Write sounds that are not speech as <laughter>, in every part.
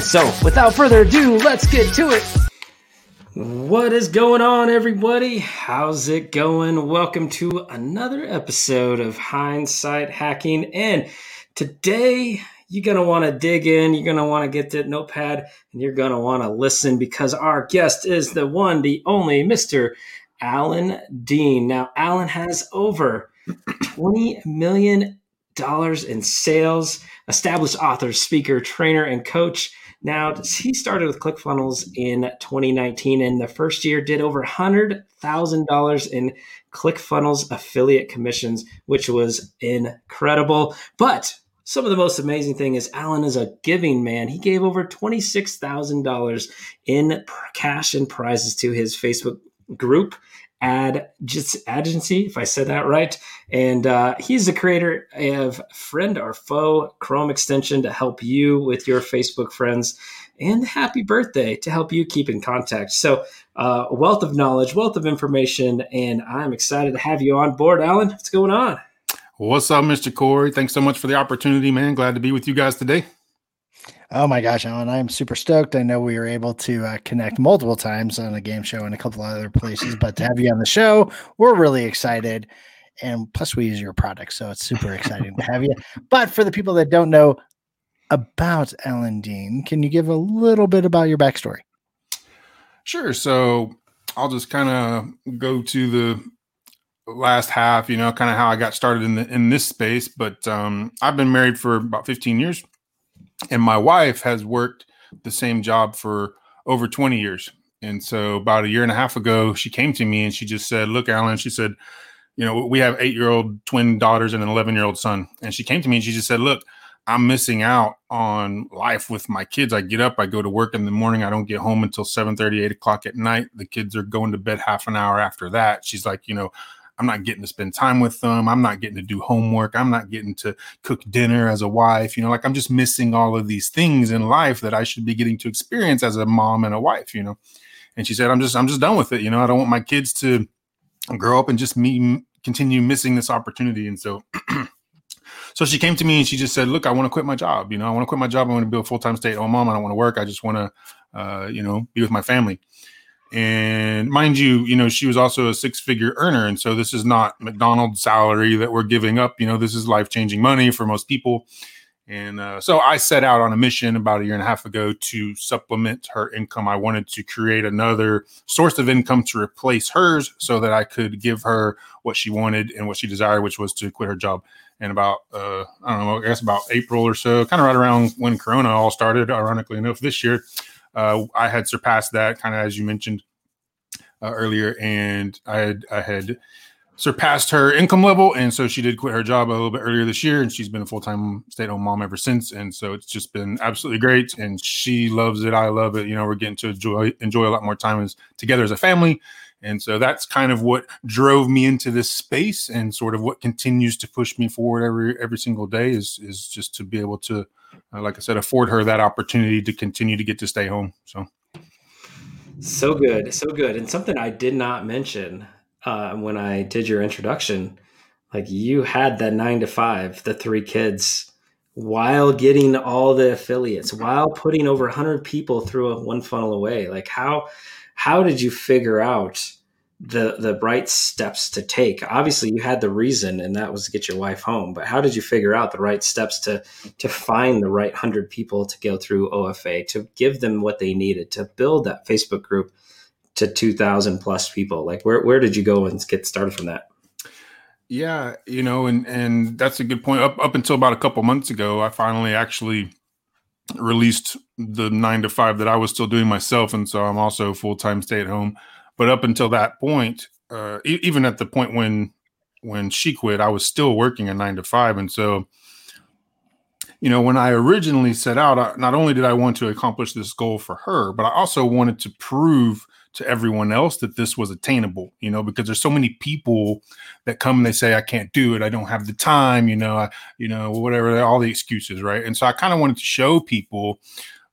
So, without further ado, let's get to it. What is going on, everybody? How's it going? Welcome to another episode of Hindsight Hacking. And today, you're going to want to dig in. You're going to want to get that notepad and you're going to want to listen because our guest is the one, the only Mr. Alan Dean. Now, Alan has over $20 million in sales, established author, speaker, trainer, and coach. Now, <laughs> he started with ClickFunnels in 2019, and the first year did over $100,000 in ClickFunnels affiliate commissions, which was incredible. But some of the most amazing thing is Alan is a giving man. He gave over $26,000 in cash and prizes to his Facebook group ad just agency if i said that right. And uh, he's the creator of friend or foe chrome extension to help you with your facebook friends and happy birthday to help you keep in contact. So uh, wealth of knowledge wealth of information and i'm excited to have you on board alan. What's going on? What's up mr corey? Thanks so much for the opportunity man. Glad to be with you guys today Oh my gosh, Alan, I'm super stoked. I know we were able to uh, connect multiple times on a game show and a couple other places, but to have you on the show, we're really excited. And plus, we use your product, so it's super exciting to have you. But for the people that don't know about Alan Dean, can you give a little bit about your backstory? Sure. So I'll just kind of go to the last half, you know, kind of how I got started in the in this space. But um, I've been married for about 15 years and my wife has worked the same job for over 20 years. And so about a year and a half ago, she came to me and she just said, Look, Alan, she said, you know, we have eight year old twin daughters and an 11 year old son. And she came to me and she just said, Look, I'm missing out on life with my kids. I get up, I go to work in the morning. I don't get home until 7 30, 8 o'clock at night. The kids are going to bed half an hour after that. She's like, you know, I'm not getting to spend time with them. I'm not getting to do homework. I'm not getting to cook dinner as a wife. You know, like I'm just missing all of these things in life that I should be getting to experience as a mom and a wife, you know. And she said, I'm just, I'm just done with it. You know, I don't want my kids to grow up and just me continue missing this opportunity. And so, <clears throat> so she came to me and she just said, look, I want to quit my job. You know, I want to quit my job. I want to be a full-time stay at home mom. I don't want to work. I just want to, uh, you know, be with my family. And mind you, you know, she was also a six figure earner. And so this is not McDonald's salary that we're giving up. You know, this is life changing money for most people. And uh, so I set out on a mission about a year and a half ago to supplement her income. I wanted to create another source of income to replace hers so that I could give her what she wanted and what she desired, which was to quit her job. And about, uh, I don't know, I guess about April or so, kind of right around when Corona all started, ironically enough, this year, uh, I had surpassed that kind of as you mentioned uh, earlier, and I had I had surpassed her income level, and so she did quit her job a little bit earlier this year, and she's been a full time stay at home mom ever since, and so it's just been absolutely great, and she loves it. I love it. You know, we're getting to enjoy enjoy a lot more time as together as a family. And so that's kind of what drove me into this space and sort of what continues to push me forward every every single day is is just to be able to uh, like I said, afford her that opportunity to continue to get to stay home. So, so good, so good. And something I did not mention uh, when I did your introduction, like you had that nine to five, the three kids, while getting all the affiliates, while putting over 100 people through a one funnel away. Like how how did you figure out? the the right steps to take? Obviously you had the reason and that was to get your wife home but how did you figure out the right steps to to find the right 100 people to go through ofa to give them what they needed to build that facebook group to 2000 plus people? Like where, where did you go and get started from that? Yeah you know and and that's a good point. Up up until about a couple months ago i finally actually released the nine to five that i was still doing myself and so i'm also full-time stay at home but up until that point, uh, e- even at the point when when she quit, I was still working a nine to five, and so you know, when I originally set out, I, not only did I want to accomplish this goal for her, but I also wanted to prove to everyone else that this was attainable, you know, because there's so many people that come and they say, I can't do it. I don't have the time, you know, I, you know, whatever, all the excuses. Right. And so I kind of wanted to show people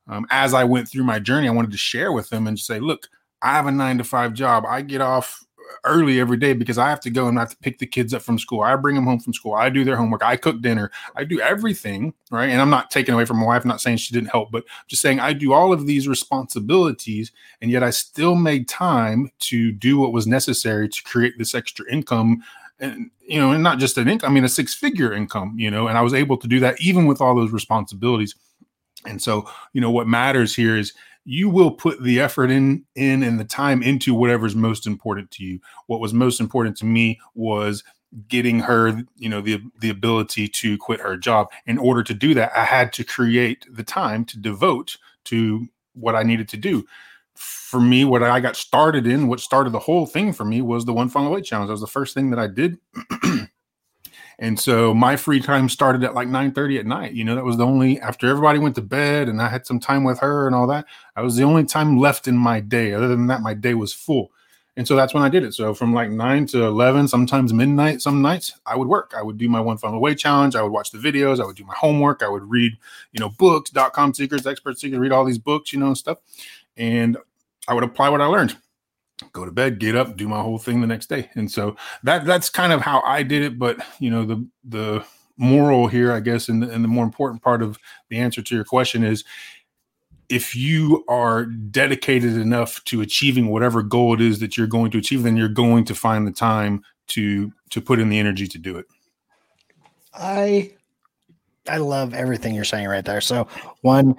um, as I went through my journey, I wanted to share with them and say, look, I have a nine to five job. I get off early every day because I have to go and I have to pick the kids up from school. I bring them home from school. I do their homework. I cook dinner. I do everything, right? And I'm not taking away from my wife, I'm not saying she didn't help, but just saying I do all of these responsibilities and yet I still made time to do what was necessary to create this extra income and you know, and not just an income, I mean a six-figure income, you know, and I was able to do that even with all those responsibilities. And so, you know, what matters here is you will put the effort in in and the time into whatever's most important to you. What was most important to me was getting her you know the the ability to quit her job. In order to do that i had to create the time to devote to what i needed to do. For me what i got started in what started the whole thing for me was the one funnel away challenge. That was the first thing that i did <clears throat> And so my free time started at like 9 30 at night. You know, that was the only after everybody went to bed and I had some time with her and all that. I was the only time left in my day. Other than that, my day was full. And so that's when I did it. So from like 9 to 11, sometimes midnight, some nights, I would work. I would do my one funnel away challenge. I would watch the videos. I would do my homework. I would read, you know, books, dot com secrets, expert secrets, read all these books, you know, and stuff. And I would apply what I learned go to bed, get up, do my whole thing the next day. And so that that's kind of how I did it. But you know, the the moral here, I guess, and the, and the more important part of the answer to your question is if you are dedicated enough to achieving whatever goal it is that you're going to achieve, then you're going to find the time to to put in the energy to do it. I I love everything you're saying right there. So one,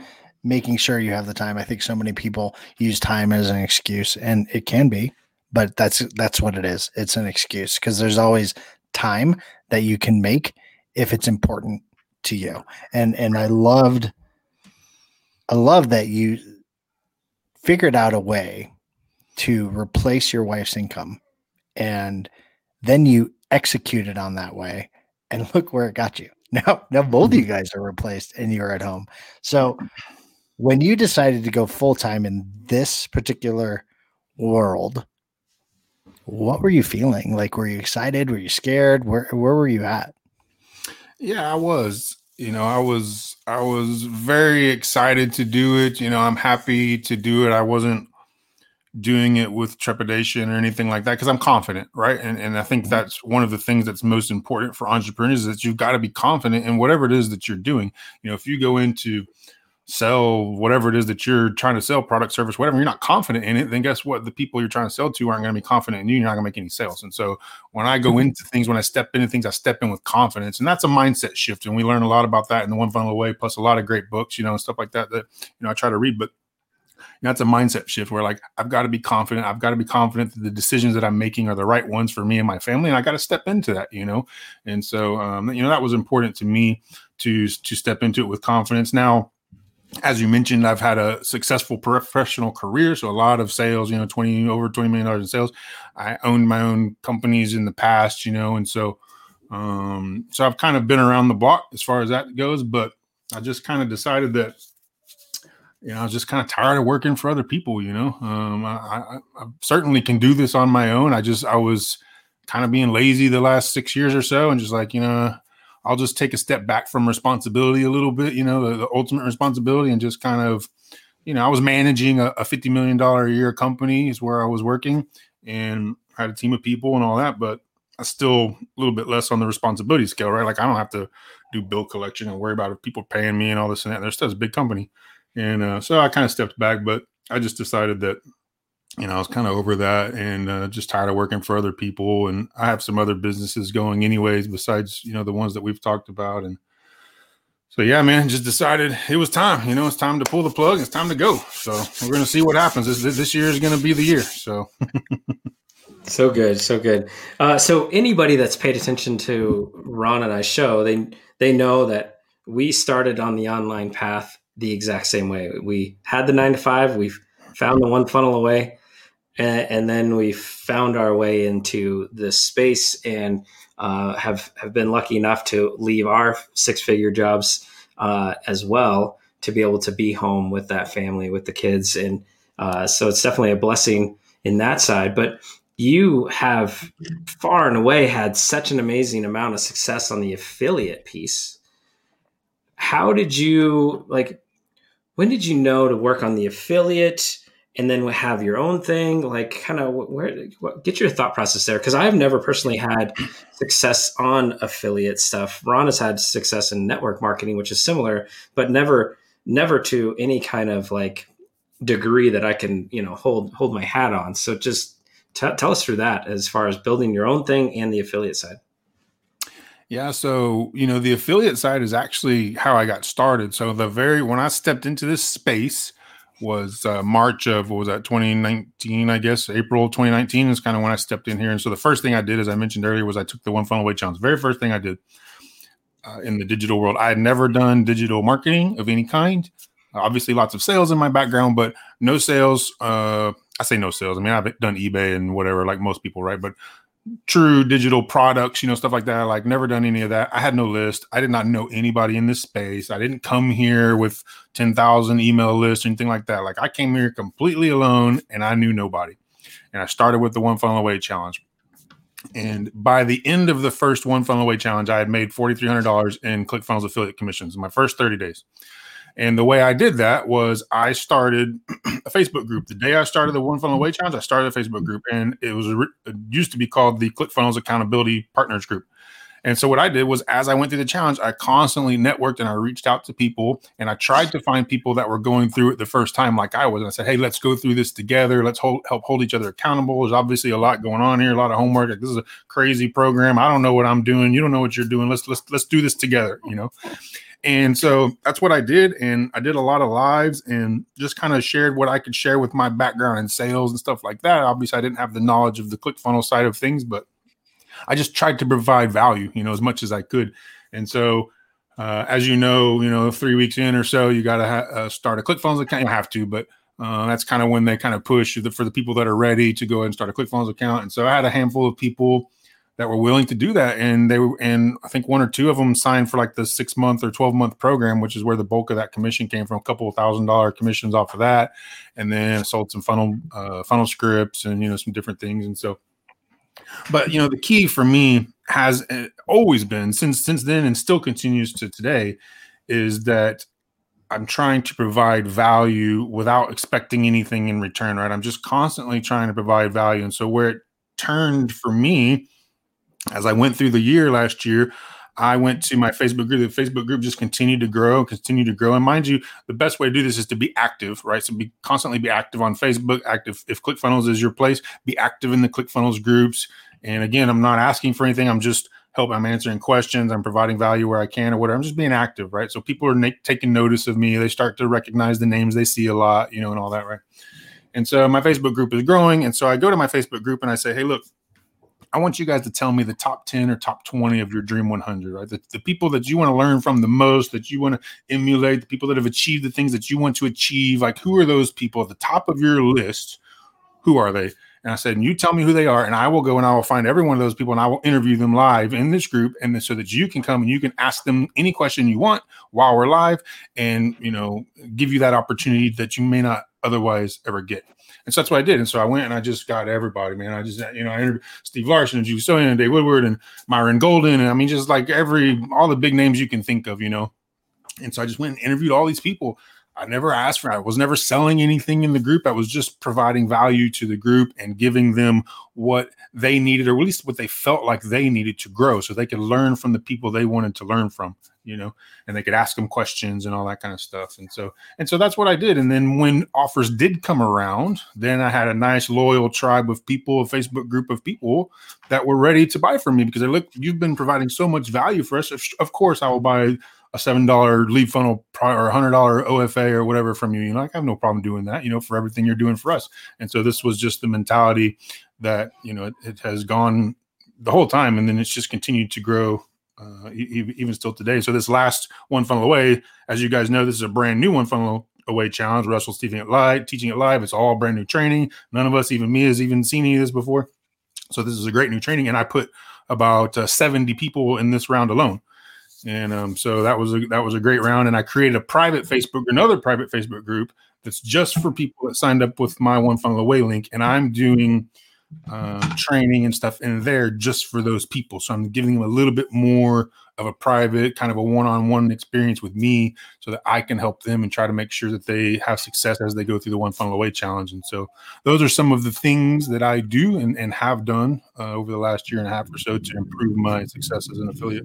making sure you have the time. I think so many people use time as an excuse, and it can be, but that's that's what it is. It's an excuse because there's always time that you can make if it's important to you. And and I loved I love that you figured out a way to replace your wife's income and then you executed on that way and <laughs> look where it got you. Now, now both of mm-hmm. you guys are replaced and you're at home. So when you decided to go full time in this particular world, what were you feeling? Like, were you excited? Were you scared? Where where were you at? Yeah, I was. You know, I was I was very excited to do it. You know, I'm happy to do it. I wasn't doing it with trepidation or anything like that because I'm confident, right? And and I think mm-hmm. that's one of the things that's most important for entrepreneurs is that you've got to be confident in whatever it is that you're doing. You know, if you go into sell whatever it is that you're trying to sell product service whatever you're not confident in it then guess what the people you're trying to sell to aren't going to be confident in you you're not going to make any sales and so when i go mm-hmm. into things when i step into things i step in with confidence and that's a mindset shift and we learn a lot about that in the one funnel away plus a lot of great books you know and stuff like that that you know i try to read but that's a mindset shift where like I've got to be confident. I've got to be confident that the decisions that I'm making are the right ones for me and my family, and I got to step into that, you know. And so, um, you know, that was important to me to to step into it with confidence. Now, as you mentioned, I've had a successful professional career, so a lot of sales. You know, twenty over twenty million dollars in sales. I owned my own companies in the past, you know, and so um, so I've kind of been around the block as far as that goes. But I just kind of decided that you know I was just kind of tired of working for other people. You know, um, I, I, I certainly can do this on my own. I just I was kind of being lazy the last six years or so, and just like you know I'll just take a step back from responsibility a little bit, you know, the, the ultimate responsibility, and just kind of, you know, I was managing a, a $50 million a year company is where I was working and had a team of people and all that, but I still a little bit less on the responsibility scale, right? Like I don't have to do bill collection and worry about if people paying me and all this and that. There's still a big company. And uh, so I kind of stepped back, but I just decided that you know, I was kind of over that and uh, just tired of working for other people. And I have some other businesses going anyways, besides, you know, the ones that we've talked about. And so, yeah, man, just decided it was time, you know, it's time to pull the plug. It's time to go. So we're going to see what happens. This, this year is going to be the year. So. so good. So good. Uh, so anybody that's paid attention to Ron and I show, they, they know that we started on the online path the exact same way. We had the nine to five, we've found the one funnel away and, and then we found our way into this space and uh, have have been lucky enough to leave our six figure jobs uh, as well to be able to be home with that family, with the kids. And uh, so it's definitely a blessing in that side. But you have far and away had such an amazing amount of success on the affiliate piece. How did you like? When did you know to work on the affiliate? And then have your own thing like kind of where what, get your thought process there because i've never personally had success on affiliate stuff. Ron has had success in network marketing which is similar but never never to any kind of like degree that i can you know hold hold my hat on. So just t- tell us through that as far as building your own thing and the affiliate side. Yeah, so you know the affiliate side is actually how I got started. So the very when I stepped into this space, was uh, March of what was that 2019, I guess April 2019 is kind of when I stepped in here. And so the first thing I did, as I mentioned earlier, was I took the one funnel away challenge. Very first thing I did uh, in the digital world. I had never done digital marketing of any kind. Obviously, lots of sales in my background, but no sales. Uh, I say no sales. I mean, I've done eBay and whatever, like most people, right? But true digital products, you know, stuff like that. Like never done any of that. I had no list. I did not know anybody in this space. I didn't come here with 10,000 email lists or anything like that. Like I came here completely alone and I knew nobody. And I started with the one funnel away challenge. And by the end of the first one funnel away challenge, I had made $4,300 in ClickFunnels affiliate commissions in my first 30 days. And the way I did that was I started a Facebook group. The day I started the One Funnel Away Challenge, I started a Facebook group, and it was it used to be called the ClickFunnels Accountability Partners Group. And so what I did was, as I went through the challenge, I constantly networked and I reached out to people and I tried to find people that were going through it the first time, like I was. And I said, "Hey, let's go through this together. Let's hold, help hold each other accountable." There's obviously a lot going on here, a lot of homework. Like, this is a crazy program. I don't know what I'm doing. You don't know what you're doing. Let's let's let's do this together. You know. And so that's what I did. And I did a lot of lives and just kind of shared what I could share with my background in sales and stuff like that. Obviously, I didn't have the knowledge of the ClickFunnels side of things, but I just tried to provide value, you know, as much as I could. And so, uh, as you know, you know, three weeks in or so, you got to ha- uh, start a ClickFunnels account. You have to, but uh, that's kind of when they kind of push the, for the people that are ready to go ahead and start a ClickFunnels account. And so I had a handful of people that were willing to do that. And they were and i think one or two of them signed for like the six month or 12 month program which is where the bulk of that commission came from a couple of thousand dollar commissions off of that. And then sold some funnel uh, funnel scripts and you know some different things. And so but you know the key for me has uh, always been since since then and still continues to today is that i'm trying to provide value without expecting anything in return right? I'm just constantly trying to provide value. And so where it turned for me as I went through the year last year, I went to my Facebook group. The Facebook group just continued to grow, continue to grow. And mind you, the best way to do this is to be active, right? So be constantly be active on Facebook, active if ClickFunnels is your place, be active in the ClickFunnels groups. And again, I'm not asking for anything. I'm just help. I'm answering questions. I'm providing value where I can or whatever. I'm just being active, right? So people are na- taking notice of me. They start to recognize the names they see a lot, you know, and all that, right? And so my Facebook group is growing. And so I go to my Facebook group and I say, hey, look, I want you guys to tell me the top 10 or top 20 of your Dream 100, right? The, the people that you want to learn from the most, that you want to emulate, the people that have achieved the things that you want to achieve. Like, who are those people at the top of your list? Who are they? And I said, and you tell me who they are, and I will go and I will find every one of those people and I will interview them live in this group. And then so that you can come and you can ask them any question you want while we're live and, you know, give you that opportunity that you may not otherwise ever get. And so that's what I did. And so I went and I just got everybody, man. I just, you know, I entered Steve Larsen and Julie Stoian and Dave Woodward and Myron Golden. And I mean, just like every, all the big names you can think of, you know. And so I just went and interviewed all these people. I never asked for I was never selling anything in the group. I was just providing value to the group and giving them what they needed, or at least what they felt like they needed to grow so they could learn from the people they wanted to learn from you know, and they could ask them questions and all that kind of stuff. And so, and so that's what I did. And then when offers did come around, then I had a nice loyal tribe of people, a Facebook group of people that were ready to buy from me because they look, you've been providing so much value for us. Of course, I will buy a seven dollar lead funnel or a hundred dollar OFA or whatever from you. You know, like, I have no problem doing that. You know, for everything you're doing for us. And so this was just the mentality that you know it, it has gone the whole time, and then it's just continued to grow uh, even still today. So this last one funnel away, as you guys know, this is a brand new one funnel away challenge. Russell's teaching it live, teaching it live. It's all brand new training. None of us, even me, has even seen any of this before. So this is a great new training, and I put about uh, 70 people in this round alone. And um, so that was a that was a great round. And I created a private Facebook, another private Facebook group that's just for people that signed up with my one funnel away link. And I'm doing um, training and stuff in there just for those people. So I'm giving them a little bit more of a private, kind of a one-on-one experience with me, so that I can help them and try to make sure that they have success as they go through the one funnel away challenge. And so those are some of the things that I do and, and have done uh, over the last year and a half or so to improve my success as an affiliate.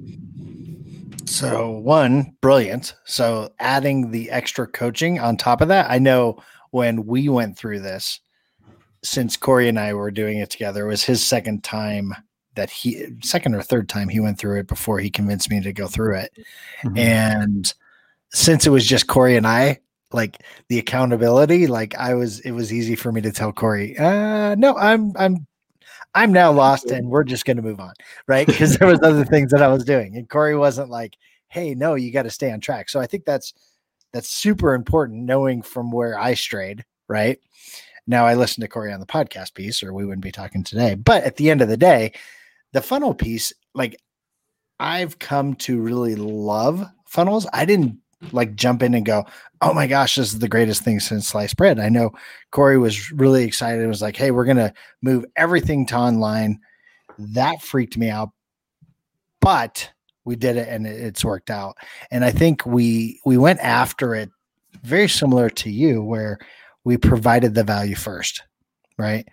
So one, brilliant. So adding the extra coaching on top of that, I know when we went through this, since Corey and I were doing it together, it was his second time that he second or third time he went through it before he convinced me to go through it. Mm-hmm. And since it was just Corey and I, like the accountability, like I was it was easy for me to tell Corey, uh no, I'm I'm I'm now lost and we're just gonna move on. Right. Because there was <laughs> other things that I was doing. And Corey wasn't like, hey, no, you got to stay on track. So I think that's that's super important knowing from where I strayed, right? Now I listened to Corey on the podcast piece, or we wouldn't be talking today. But at the end of the day, the funnel piece, like I've come to really love funnels. I didn't like jump in and go, oh my gosh, this is the greatest thing since sliced bread. I know Corey was really excited. It was like, hey, we're gonna move everything to online. That freaked me out, but we did it and it's worked out. And I think we we went after it very similar to you, where we provided the value first, right?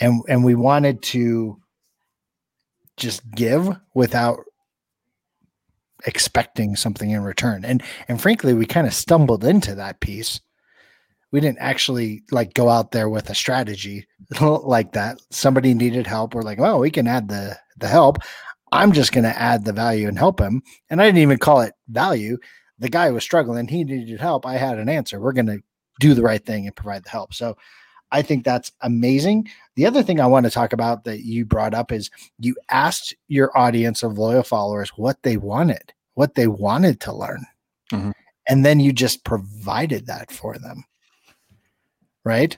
And and we wanted to just give without expecting something in return. And and frankly, we kind of stumbled into that piece. We didn't actually like go out there with a strategy <laughs> like that. Somebody needed help. We're like, well, we can add the the help. I'm just going to add the value and help him. And I didn't even call it value. The guy was struggling. He needed help. I had an answer. We're going to do the right thing and provide the help. So I think that's amazing. The other thing I want to talk about that you brought up is you asked your audience of loyal followers what they wanted, what they wanted to learn. Mm-hmm. And then you just provided that for them. Right.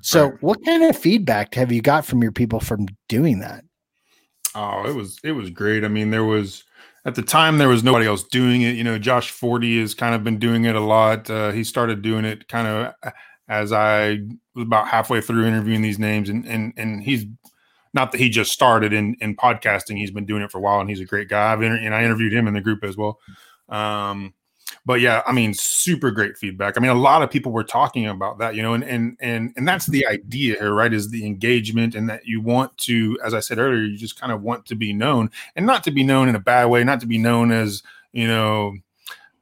So, right. what kind of feedback have you got from your people from doing that? Oh, it was it was great. I mean, there was at the time there was nobody else doing it. You know, Josh Forti has kind of been doing it a lot. Uh, he started doing it kind of as I was about halfway through interviewing these names, and and and he's not that he just started in in podcasting. He's been doing it for a while, and he's a great guy. I've inter- and I interviewed him in the group as well. Um, but yeah, I mean, super great feedback. I mean, a lot of people were talking about that, you know, and and and and that's the idea here, right? Is the engagement, and that you want to, as I said earlier, you just kind of want to be known, and not to be known in a bad way, not to be known as you know.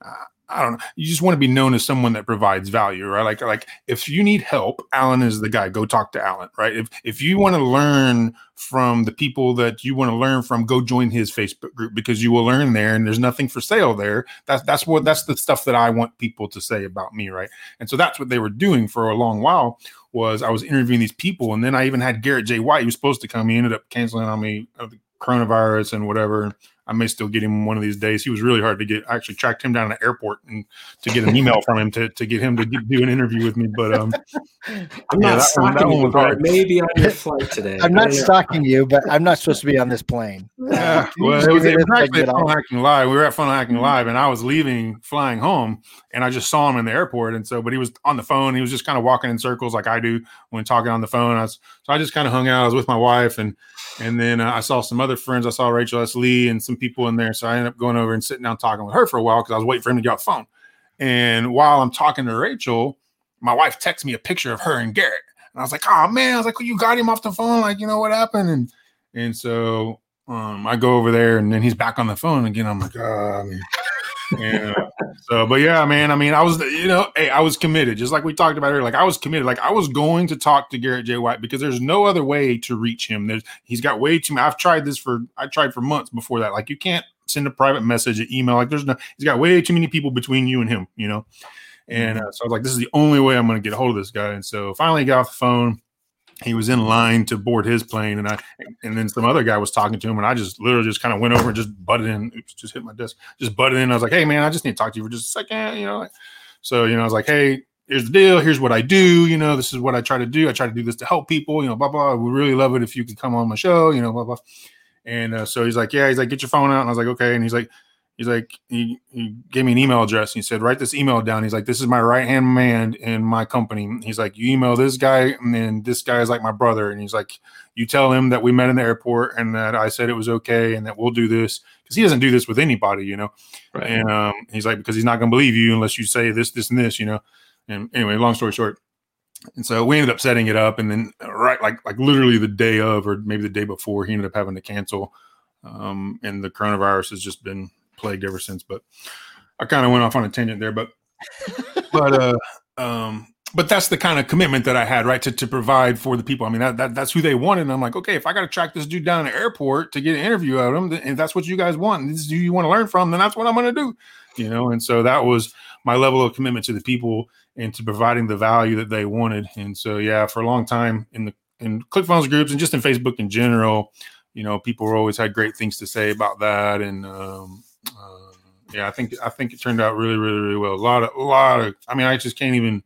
Uh, I don't know. You just want to be known as someone that provides value, right? Like, like if you need help, Alan is the guy. Go talk to Alan, right? If if you want to learn from the people that you want to learn from, go join his Facebook group because you will learn there, and there's nothing for sale there. That's that's what that's the stuff that I want people to say about me, right? And so that's what they were doing for a long while. Was I was interviewing these people, and then I even had Garrett J. White. He was supposed to come. He ended up canceling on me, coronavirus and whatever. I may still get him one of these days. He was really hard to get. I actually tracked him down at the airport and to get an email from him to, to get him to get, do an interview with me. But um, I'm yeah, not stalking one, you, hard. maybe on your flight today. I'm not stalking you, but I'm not supposed to be on this plane. <laughs> Yeah, well, it was, it was actually at Funnel Hacking Live. We were at Funnel Hacking mm-hmm. Live, and I was leaving, flying home, and I just saw him in the airport. And so, but he was on the phone. He was just kind of walking in circles like I do when talking on the phone. I was, so I just kind of hung out. I was with my wife, and and then uh, I saw some other friends. I saw Rachel S. Lee and some people in there. So I ended up going over and sitting down talking with her for a while because I was waiting for him to get off the phone. And while I'm talking to Rachel, my wife texts me a picture of her and Garrett. And I was like, oh man, I was like, well, you got him off the phone. Like, you know what happened? And and so um, I go over there and then he's back on the phone again. I'm like, oh, man yeah. So, but yeah, man. I mean, I was, you know, hey, I was committed, just like we talked about earlier. Like I was committed. Like I was going to talk to Garrett J. White because there's no other way to reach him. There's he's got way too. I've tried this for I tried for months before that. Like you can't send a private message, an email. Like there's no. He's got way too many people between you and him. You know. And uh, so I was like, this is the only way I'm going to get a hold of this guy. And so finally got off the phone he was in line to board his plane and I and then some other guy was talking to him and I just literally just kind of went over and just butted in oops just hit my desk just butted in. I was like hey man I just need to talk to you for just a second you know so you know I was like hey here's the deal here's what I do you know this is what I try to do I try to do this to help people you know blah blah we really love it if you could come on my show you know blah blah. And uh, so he's like yeah he's like get your phone out and I was like okay and he's like he's like, he, he gave me an email address. And he said, write this email down. He's like, this is my right hand man in my company. He's like, you email this guy, and then this guy is like my brother. And he's like, you tell him that we met in the airport and that I said it was okay and that we'll do this because he doesn't do this with anybody, you know. Right. And um, he's like, because he's not going to believe you unless you say this, this, and this, you know. And anyway, long story short, and so we ended up setting it up, and then right like like literally the day of, or maybe the day before, he ended up having to cancel. Um, and the coronavirus has just been plagued ever since. But I kind of went off on a tangent there, but but uh, um, but that's the kind of commitment that I had, right, to, to provide for the people. I mean, that, that that's who they wanted. And I'm like, okay, if I got to track this dude down at the airport to get an interview out of him, and that's what you guys want, this is who you want to learn from, then that's what I'm going to do, you know. And so that was my level of commitment to the people and to providing the value that they wanted. And so, yeah, for a long time in the in ClickFunnels groups and just in Facebook in general, you know, people always had great things to say about that. And um, uh, yeah, I think I think it turned out really, really, really well. A lot of, a lot of. I mean, I just can't even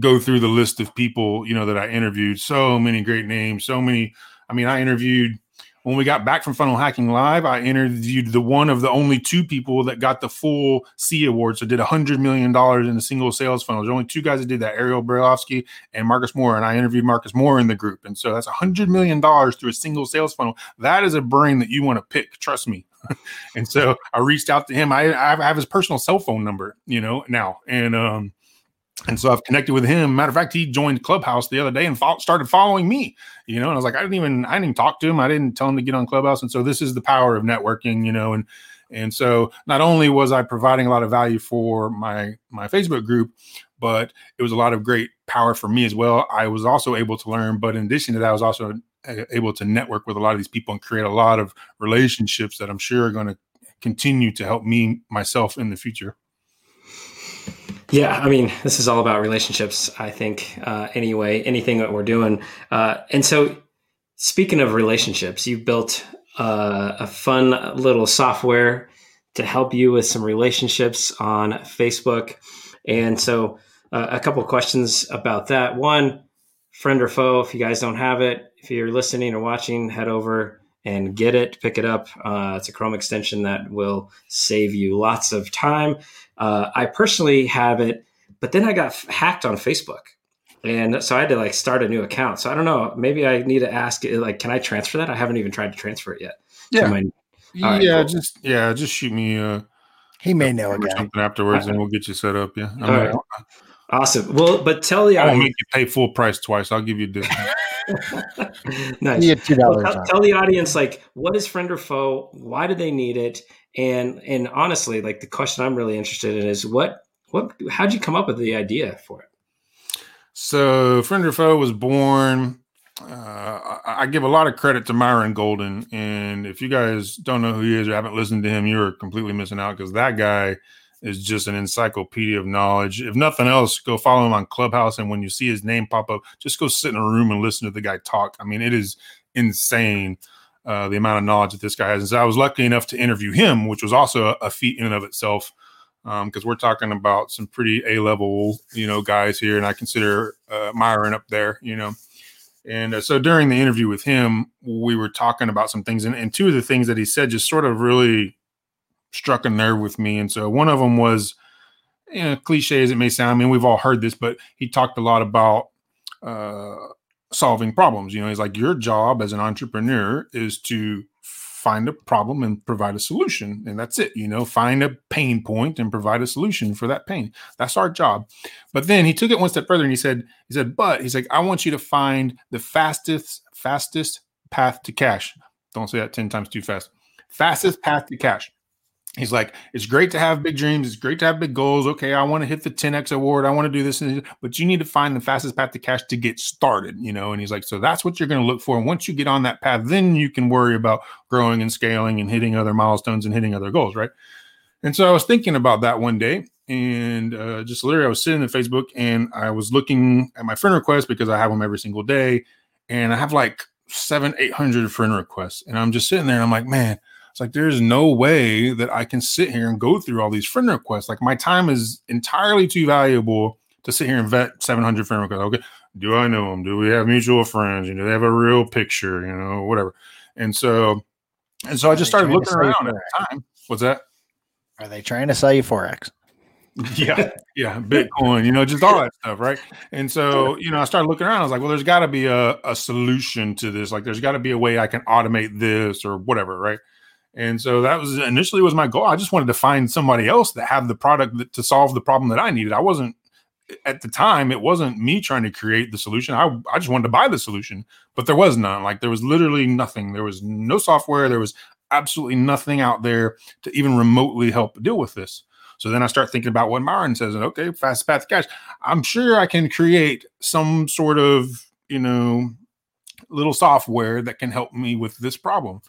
go through the list of people you know that I interviewed. So many great names. So many. I mean, I interviewed when we got back from Funnel Hacking Live, I interviewed the one of the only two people that got the full C award. So did a hundred million dollars in a single sales funnel. There's only two guys that did that, Ariel Brailovsky and Marcus Moore. And I interviewed Marcus Moore in the group. And so that's a hundred million dollars through a single sales funnel. That is a brain that you want to pick. Trust me. <laughs> and so I reached out to him. I, I have his personal cell phone number, you know, now. And um, and so I've connected with him. Matter of fact, he joined Clubhouse the other day and fo- started following me. You know, and I was like, I didn't even, I didn't even talk to him. I didn't tell him to get on Clubhouse. And so this is the power of networking. You know, and and so not only was I providing a lot of value for my my Facebook group, but it was a lot of great power for me as well. I was also able to learn, but in addition to that, I was also able to network with a lot of these people and create a lot of relationships that I'm sure are going to continue to help me myself in the future. Yeah, I mean, this is all about relationships, I think, uh, anyway, anything that we're doing. Uh, and so, speaking of relationships, you built uh, a fun little software to help you with some relationships on Facebook. And so, uh, a couple questions about that. One, friend or foe, if you guys don't have it, if you're listening or watching, head over and get it, pick it up. Uh, it's a Chrome extension that will save you lots of time. Uh, I personally have it, but then I got f- hacked on Facebook. And so I had to like start a new account. So I don't know. Maybe I need to ask, like, can I transfer that? I haven't even tried to transfer it yet. Yeah. My, right, yeah. Cool. Just, yeah. Just shoot me. Uh, he may know a Something afterwards, and we'll get you set up. Yeah. Right. Awesome. Well, but tell the I won't make you pay full price twice. I'll give you a discount. <laughs> nice. Well, tell, tell, the audience like what is friend or foe? Why do they need it? And and honestly, like the question I'm really interested in is what what how'd you come up with the idea for it? So friend or foe was born. Uh, I give a lot of credit to Myron Golden, and if you guys don't know who he is or haven't listened to him, you're completely missing out because that guy is just an encyclopedia of knowledge. If nothing else, go follow him on Clubhouse. And when you see his name pop up, just go sit in a room and listen to the guy talk. I mean, it is insane uh, the amount of knowledge that this guy has. And so I was lucky enough to interview him, which was also a, feat in and of itself. Because um, we're talking about some pretty A level, you know, guys here, and I consider uh, Myron up there, you know. And uh, so during the interview with him, we were talking about some things, and, and two of the things that he said just sort of really struck a nerve with me. And so one of them was, you know, cliche as it may sound, I mean, we've all heard this, but he talked a lot about uh, solving problems. You know, he's like, your job as an entrepreneur is to find a problem and provide a solution. And that's it. You know, find a pain point and provide a solution for that pain. That's our job. But then he took it one step further and he said, he said, but he's like, I want you to find the fastest, fastest path to cash. Don't say that 10 times too fast. Fastest path to cash he's like, it's great to have big dreams. It's great to have big goals. Okay, I want to hit the 10x award. I want to do this, but you need to find the fastest path to cash to get started. You know, and he's like, so that's what you're going to look for. And once you get on that path, then you can worry about growing and scaling and hitting other milestones and hitting other goals, right? And so I was thinking about that one day, and uh, just literally, I was sitting in Facebook and I was looking at my friend requests because I have them every single day, and I have like seven, eight hundred friend requests, and I'm just sitting there and I'm like, man it's like there's no way that I can sit here and go through all these friend requests. Like my time is entirely too valuable to sit here and vet 700 friend requests. Okay, do I know them? Do we have mutual friends? You know, they have a real picture. You know, whatever. And so, and so I just started looking around at the time. What's that? Are they trying to sell you forex? <laughs> yeah, yeah, Bitcoin, you know, just all that stuff, right? And so, you know, I started looking around. I was like, well, there's got to be a, a solution to this. Like, there's got to be a way I can automate this or whatever, right? And so that was initially was my goal. I just wanted to find somebody else that had the product that, to solve the problem that I needed. I wasn't at the time. It wasn't me trying to create the solution. I I just wanted to buy the solution, but there was none. Like there was literally nothing. There was no software. There was absolutely nothing out there to even remotely help deal with this. So then I start thinking about what Myron says, and okay, fast path cash. I'm sure I can create some sort of, you know, little software that can help me with this problem.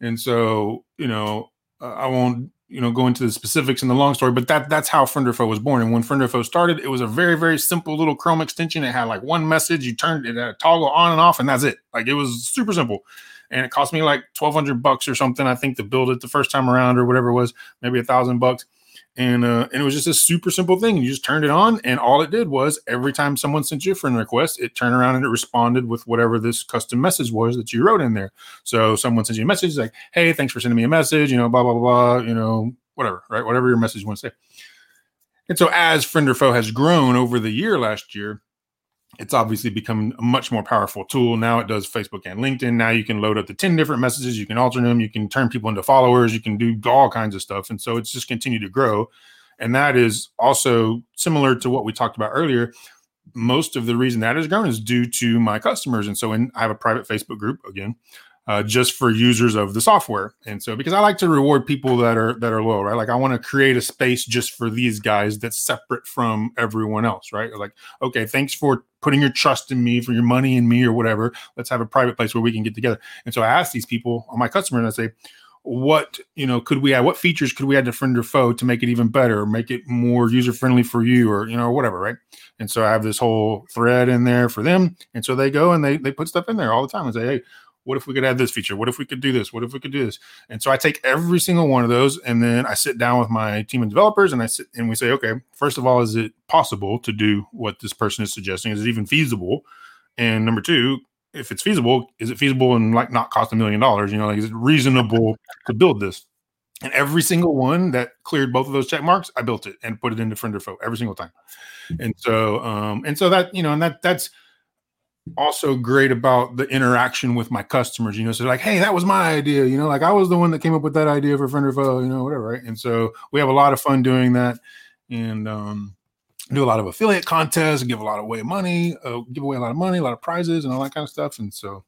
And so, you know, uh, I won't, you know, go into the specifics in the long story, but that that's how friend or foe was born. And when friend or foe started, it was a very, very simple little Chrome extension. It had like one message, you turned it, had a toggle on and off, and that's it. Like it was super simple. And it cost me like twelve hundred bucks or something, I think, to build it the first time around, or whatever it was, maybe a thousand bucks and uh, and it was just a super simple thing. You just turned it on, and all it did was every time someone sent you a friend request, it turned around and it responded with whatever this custom message was that you wrote in there. So someone sends you a message like, "Hey, thanks for sending me a message," you know, blah blah blah, blah you know, whatever, right? Whatever your message you want to say. And so as friend or foe has grown over the year last year, it's obviously become a much more powerful tool. Now it does Facebook and LinkedIn. Now you can load up to 10 different messages. You can alter them. You can turn people into followers. You can do all kinds of stuff. And so it's just continued to grow. And that is also similar to what we talked about earlier. Most of the reason that has grown is due to my customers. And so in, I have a private Facebook group again uh, just for users of the software. And so because I like to reward people that are that are loyal, right? Like I want to create a space just for these guys that's separate from everyone else, right? Like, okay, thanks for putting your trust in me, for your money in me, or whatever. Let's have a private place where we can get together. And so I ask these people, on my customer, and I say, what you know could we add what features could we add to friend or foe to make it even better make it more user friendly for you or you know whatever right and so i have this whole thread in there for them and so they go and they they put stuff in there all the time and say hey what if we could add this feature? What if we could do this? What if we could do this? And so I take every single one of those and then I sit down with my team of developers and I sit and we say, okay, first of all, is it possible to do what this person is suggesting? Is it even feasible? And number two, if it's feasible, is it feasible and like not cost a million dollars? You know, like is it reasonable to build this? And every single one that cleared both of those check marks, I built it and put it into friend or foe every single time. And so, um, and so that you know, and that that's also great about the interaction with my customers, you know. So like, hey, that was my idea, you know, like I was the one that came up with that idea for friend or foe, you know, whatever, right? And so we have a lot of fun doing that, and um, do a lot of affiliate contests, give a lot of away money, uh, give away a lot of money, a lot of prizes, and all that kind of stuff. And so,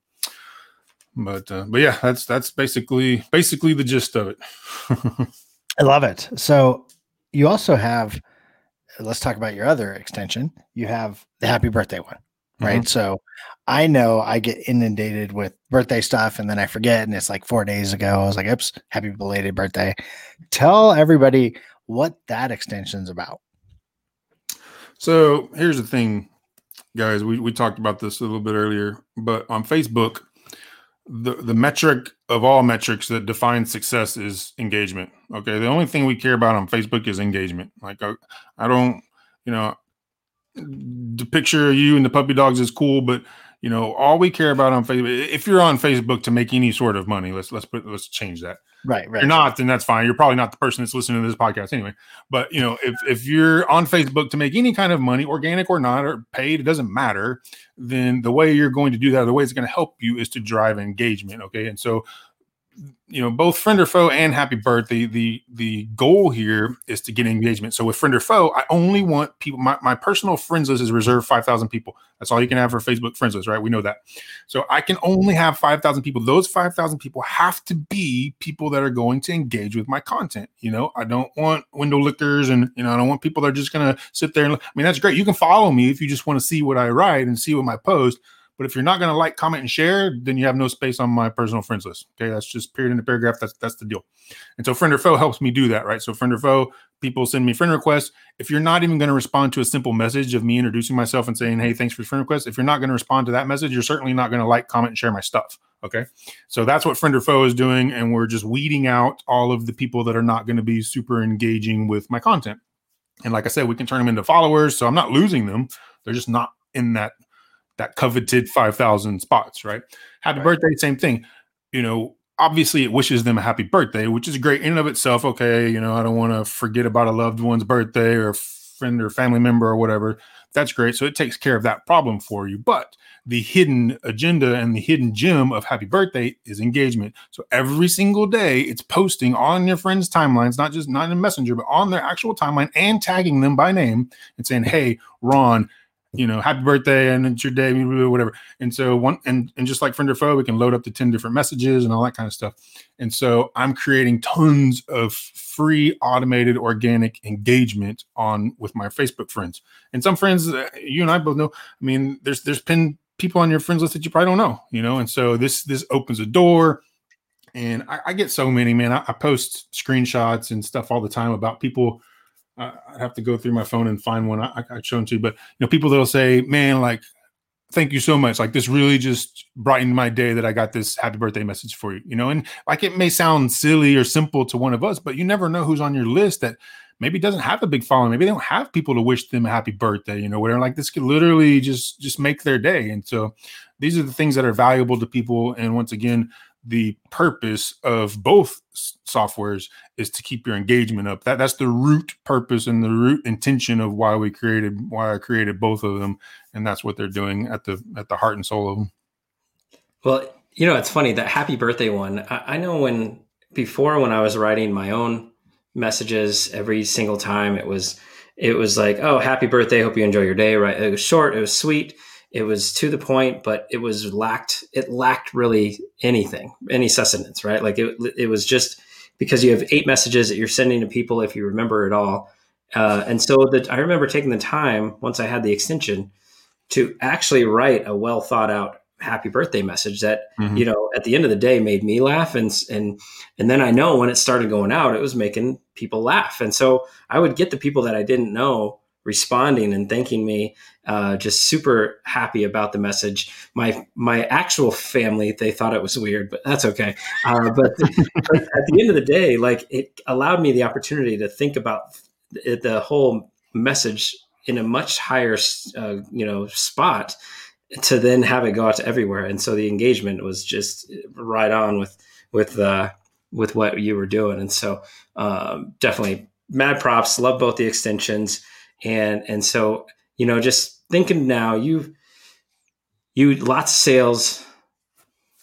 but uh, but yeah, that's that's basically basically the gist of it. <laughs> I love it. So you also have. Let's talk about your other extension. You have the happy birthday one right? Mm-hmm. So I know I get inundated with birthday stuff and then I forget, and it's like four days ago. I was like, oops, happy belated birthday. Tell everybody what that extension's about. So here's the thing, guys. We, we talked about this a little bit earlier, but on Facebook, the, the metric of all metrics that defines success is engagement. Okay. The only thing we care about on Facebook is engagement. Like I, I don't, you know, the picture of you and the puppy dogs is cool, but you know, all we care about on Facebook, if you're on Facebook to make any sort of money, let's let's put let's change that. Right, right. If you're not, then that's fine. You're probably not the person that's listening to this podcast anyway. But you know, if if you're on Facebook to make any kind of money, organic or not, or paid, it doesn't matter. Then the way you're going to do that, the way it's going to help you, is to drive engagement. Okay, and so you know both friend or foe and happy birthday the the goal here is to get engagement. So with friend or foe, i only want people my, my personal friends list is reserved 5000 people. That's all you can have for facebook friends list right? We know that. So i can only have 5000 people. Those 5000 people have to be people that are going to engage with my content you know? I don't want window lickers and you know i don't want people that are just going to sit there and i mean that's great. You can follow me if you just want to see what i write and see what my post but if you're not going to like, comment, and share, then you have no space on my personal friends list. Okay, that's just period in the paragraph. That's that's the deal. And so friend or foe helps me do that, right? So friend or foe, people send me friend requests. If you're not even going to respond to a simple message of me introducing myself and saying, "Hey, thanks for friend request," if you're not going to respond to that message, you're certainly not going to like, comment, and share my stuff. Okay, so that's what friend or foe is doing, and we're just weeding out all of the people that are not going to be super engaging with my content. And like I said, we can turn them into followers, so I'm not losing them. They're just not in that that coveted 5,000 spots, right? Happy right. birthday, same thing. You know, obviously it wishes them a happy birthday, which is great in and of itself. Okay, you know, I don't want to forget about a loved one's birthday or friend or family member or whatever. That's great. So it takes care of that problem for you. But the hidden agenda and the hidden gem of happy birthday is engagement. So every single day it's posting on your friends' timelines, not just not in a Messenger, but on their actual timeline and tagging them by name and saying, Hey, Ron, you know, happy birthday and it's your day, whatever. And so one and and just like friend or foe, we can load up the 10 different messages and all that kind of stuff. And so I'm creating tons of free automated organic engagement on with my Facebook friends. And some friends, uh, you and I both know, I mean, there's there's been people on your friends list that you probably don't know, you know, and so this this opens a door. And I, I get so many, man. I, I post screenshots and stuff all the time about people I have to go through my phone and find one I, I shown to. But you know, people that'll say, "Man, like, thank you so much. Like, this really just brightened my day that I got this happy birthday message for you." You know, and like it may sound silly or simple to one of us, but you never know who's on your list that maybe doesn't have a big following. Maybe they don't have people to wish them a happy birthday. You know, whatever. Like this could literally just just make their day. And so, these are the things that are valuable to people. And once again, the purpose of both softwares is to keep your engagement up. That that's the root purpose and the root intention of why we created why I created both of them, and that's what they're doing at the at the heart and soul of them. Well, you know, it's funny that happy birthday one. I, I know when before when I was writing my own messages every single time, it was it was like, oh, happy birthday, hope you enjoy your day. Right? It was short, it was sweet it was to the point, but it was lacked. It lacked really anything, any sustenance, right? Like it, it was just because you have eight messages that you're sending to people if you remember it all. Uh, and so that I remember taking the time once I had the extension to actually write a well thought out happy birthday message that mm-hmm. you know at the end of the day made me laugh and and and then I know when it started going out it was making people laugh and so I would get the people that I didn't know responding and thanking me. Uh, just super happy about the message. My my actual family they thought it was weird, but that's okay. Uh, but, <laughs> but, at the end of the day, like it allowed me the opportunity to think about the, the whole message in a much higher uh, you know spot to then have it go out to everywhere. And so the engagement was just right on with with uh, with what you were doing. And so um, definitely mad props. Love both the extensions and and so you know just thinking now you you lots of sales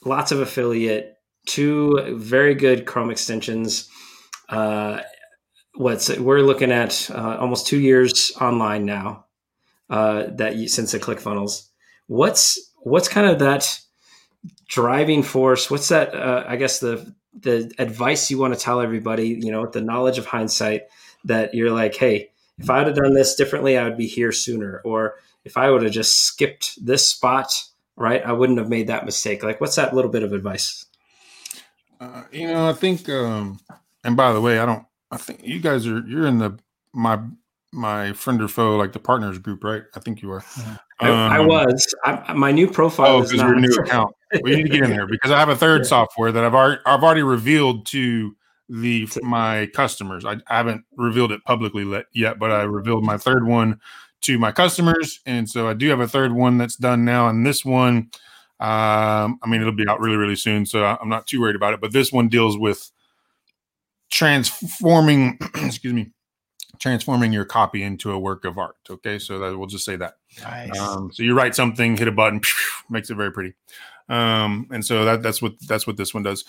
lots of affiliate two very good chrome extensions uh what's we're looking at uh, almost two years online now uh that you, since the clickfunnels. What's what's kind of that driving force? What's that uh, i guess the the advice you want to tell everybody you know the knowledge of hindsight that you're like hey if I would have done this differently, I would be here sooner. Or if I would have just skipped this spot, right, I wouldn't have made that mistake. Like, what's that little bit of advice? Uh, you know, I think, um, and by the way, I don't, I think you guys are, you're in the, my, my friend or foe, like the partners group, right? I think you are. <laughs> I, um, I was. I, my new profile. Oh, because you're new <laughs> account. We need to get in there because I have a third software that I've already, I've already revealed to the my customers. I, I haven't revealed it publicly yet, but I revealed my third one to my customers, and so I do have a third one that's done now. And this one, um, I mean, it'll be out really, really soon, so I'm not too worried about it. But this one deals with transforming, <clears throat> excuse me, transforming your copy into a work of art. Okay, so that we'll just say that. Nice. Um, so you write something, hit a button, <laughs> makes it very pretty. Um, and so that that's what that's what this one does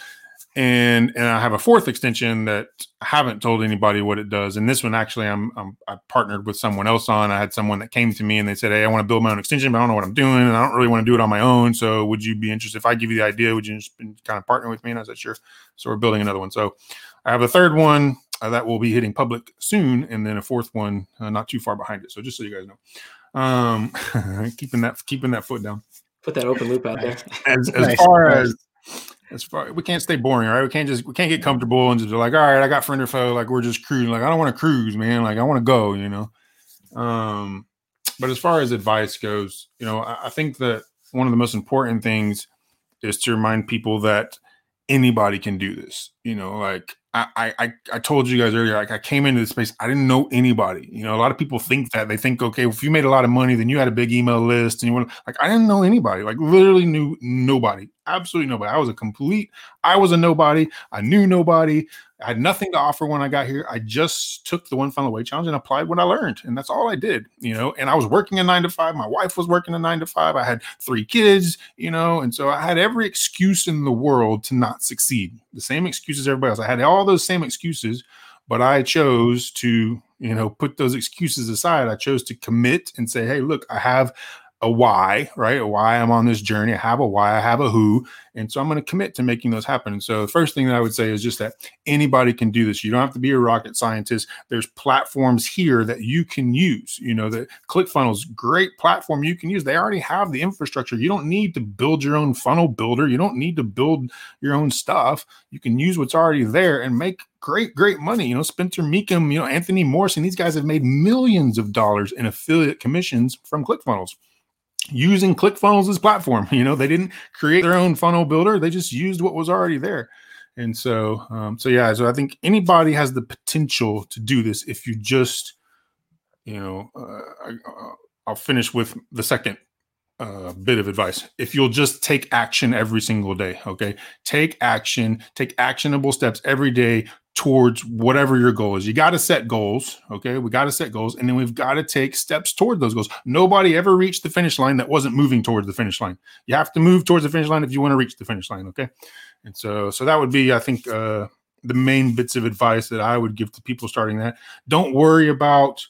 and and I have a fourth extension that I haven't told anybody what it does. And this one actually, I'm, I'm I partnered with someone else on. I had someone that came to me and they said, "Hey, I want to build my own extension, but I don't know what I'm doing, and I don't really want to do it on my own. So, would you be interested if I give you the idea? Would you just kind of partner with me?" And I said, "Sure." So we're building another one. So I have a third one uh, that will be hitting public soon, and then a fourth one uh, not too far behind it. So just so you guys know, um, <laughs> keeping that keeping that foot down. Put that open loop out there. As, as nice. far as as far we can't stay boring, right? We can't just we can't get comfortable and just be like, all right, I got friend or foe, like we're just cruising. Like I don't want to cruise, man. Like I want to go, you know. Um, but as far as advice goes, you know, I, I think that one of the most important things is to remind people that anybody can do this. You know, like I, I I told you guys earlier, like I came into this space, I didn't know anybody. You know, a lot of people think that they think, okay, if you made a lot of money, then you had a big email list, and you want like I didn't know anybody, like literally knew nobody, absolutely nobody. I was a complete, I was a nobody. I knew nobody. I had nothing to offer when I got here. I just took the one funnel away challenge and applied what I learned, and that's all I did. You know, and I was working a nine to five. My wife was working a nine to five. I had three kids. You know, and so I had every excuse in the world to not succeed. The same excuses everybody else. I had all those same excuses, but I chose to, you know, put those excuses aside. I chose to commit and say, hey, look, I have a why, right? Why I'm on this journey. I have a why, I have a who. And so I'm going to commit to making those happen. And so the first thing that I would say is just that anybody can do this. You don't have to be a rocket scientist. There's platforms here that you can use. You know, the ClickFunnels, great platform you can use. They already have the infrastructure. You don't need to build your own funnel builder. You don't need to build your own stuff. You can use what's already there and make great, great money. You know, Spencer Mecham, you know, Anthony Morrison, these guys have made millions of dollars in affiliate commissions from ClickFunnels using ClickFunnels as platform. <laughs> You know, they didn't create their own funnel builder; they just used what was already there. And so, um, so yeah, so I think anybody has the potential to do this if you just, you know, uh, I, will finish with the second uh, bit of advice. If you'll just take action every single day, okay, take action, take actionable steps every day towards whatever your goal is. You got to set goals. Okay. We got to set goals and then we've got to take steps toward those goals. Nobody ever reached the finish line that wasn't moving towards the finish line. You have to move towards the finish line if you want to reach the finish line. Okay. And so, so that would be, I think, uh, the main bits of advice that I would give to people starting that. Don't worry about,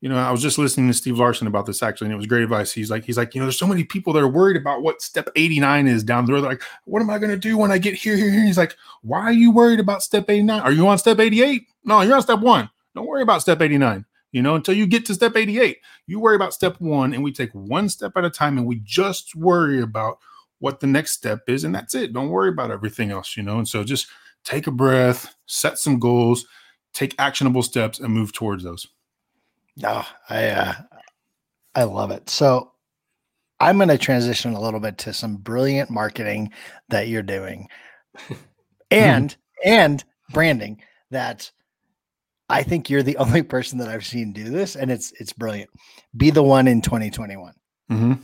you know, I was just listening to Steve Larsen about this actually, and it was great advice. He's like, he's like, you know, there's so many people that are worried about what step 89 is down the road. They're like, what am I going to do when I get here, here, here? He's like, why are you worried about step 89? Are you on step 88? No, you're on step one. Don't worry about step 89. You know, until you get to step 88, you worry about step one, and we take one step at a time, and we just worry about what the next step is, and that's it. Don't worry about everything else, you know. And so just take a breath, set some goals, take actionable steps, and move towards those. No, oh, I uh, I love it. So I'm going to transition a little bit to some brilliant marketing that you're doing, <laughs> and and branding that I think you're the <laughs> only person that I've seen do this, and it's it's brilliant. Be the one in 2021, mm-hmm.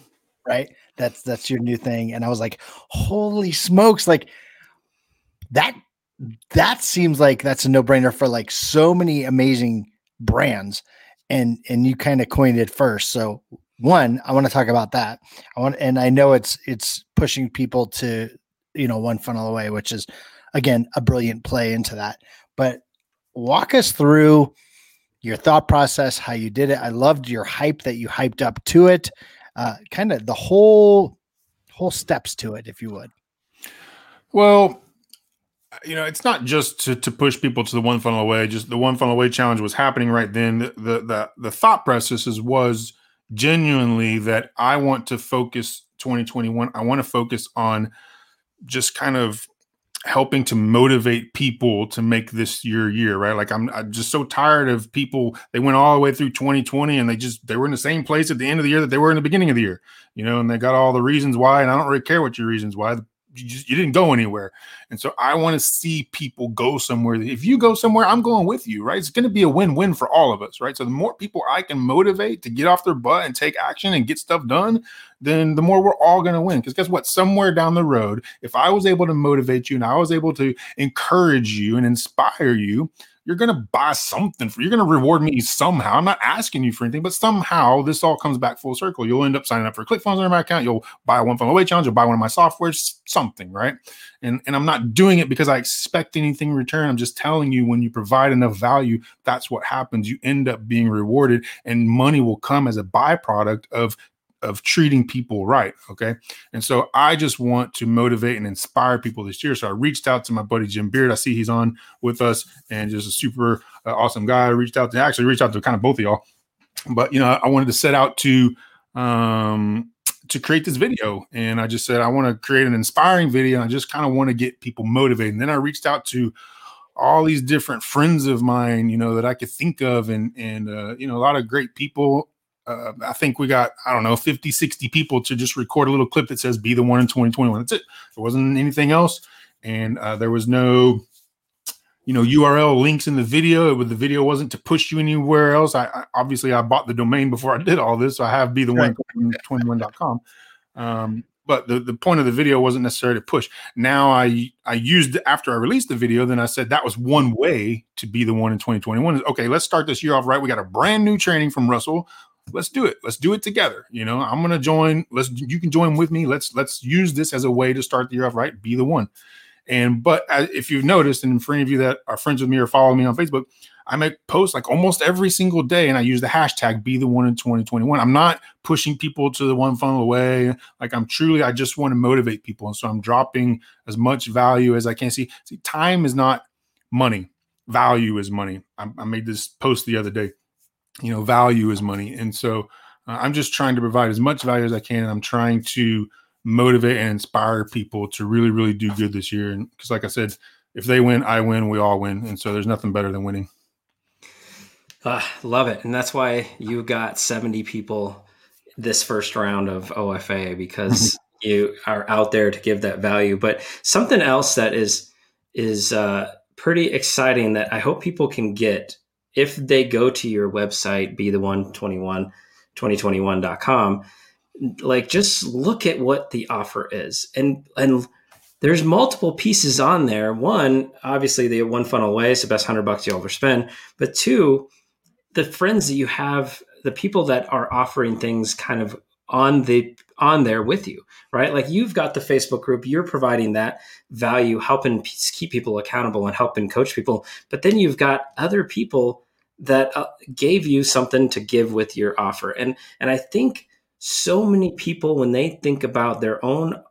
right? That's that's your new thing, and I was like, holy smokes! Like that that seems like that's a no brainer for like so many amazing brands and and you kind of coined it first. So one, I want to talk about that. I want, and I know it's it's pushing people to you know one funnel away, which is again a brilliant play into that. But walk us through your thought process, how you did it. I loved your hype that you hyped up to it. Uh, kind of the whole whole steps to it, if you would. Well, you know, it's not just to, to push people to the one funnel away. Just the one funnel away challenge was happening right then. The, the the the, thought processes was genuinely that I want to focus 2021. I want to focus on just kind of helping to motivate people to make this your year, right? Like I'm, I'm just so tired of people. They went all the way through 2020 and they just they were in the same place at the end of the year that they were in the beginning of the year, you know, and they got all the reasons why. And I don't really care what your reasons why. The you just you didn't go anywhere. And so I want to see people go somewhere. If you go somewhere, I'm going with you, right? It's going to be a win-win for all of us, right? So the more people I can motivate to get off their butt and take action and get stuff done, then the more we're all going to win. Because guess what? Somewhere down the road, if I was able to motivate you and I was able to encourage you and inspire you, you're going to buy something for you're going to reward me somehow. I'm not asking you for anything, but somehow this all comes back full circle. You'll end up signing up for ClickFunnels on my account. You'll buy one funnel away challenge. You'll buy one of my softwares, something, right? And and I'm not doing it because I expect anything in return. I'm just telling you when you provide enough value, that's what happens. You end up being rewarded, and money will come as a byproduct of of treating people right. Okay. And so I just want to motivate and inspire people this year. So I reached out to my buddy Jim Beard. I see he's on with us and just a super uh, awesome guy. I reached out to actually reached out to kind of both of y'all. But you know, I wanted to set out to um to create this video. And I just said I want to create an inspiring video. I just kind of want to get people motivated. And then I reached out to all these different friends of mine, you know, that I could think of and and uh, you know, a lot of great people uh, I think we got, I don't know, 50, 60 people to just record a little clip that says be the one in 2021. That's it. There wasn't anything else. And uh, there was no, you know url links in the video. But the video wasn't to push you anywhere else. I, I obviously i bought the domain before i did all this so i have be the one 21.com um, but the, the point of the video wasn't necessarily to push. Now i i used after i released the video then i said that was one way to be the one in 2021 okay let's start this year off right. We got a brand new training from russell let's do it let's do it together you know i'm gonna join let's you can join with me let's let's use this as a way to start the year off right be the one and but uh, if you've noticed, and for any of you that are friends with me or follow me on Facebook, I make posts like almost every single day, and I use the hashtag be the one in 2021. I'm not pushing people to the one funnel away. Like I'm truly, I just want to motivate people. And so I'm dropping as much value as I can. See, see, time is not money, value is money. I, I made this post the other day. You know, value is money. And so uh, I'm just trying to provide as much value as I can. And I'm trying to motivate and inspire people to really, really do good this year. And because, like I said, if they win, I win, we all win. And so there's nothing better than winning. Uh, love it. And that's why you got 70 people this first round of OFA because you are out there to give that value. But something else that is is uh, pretty exciting that I hope people can get if they go to your website, be the one 21 2021.com like just look at what the offer is. And and there's multiple pieces on there. One obviously the one funnel away is the best 100 bucks you'll ever spend. But two the friends that you have the people that are offering things kind of on the on there with you right? Like you've got the facebook group you're providing that value helping keep people accountable and helping coach people. But then you've got other people that uh, gave you something to give with your offer. And and i think so many people when they think about their own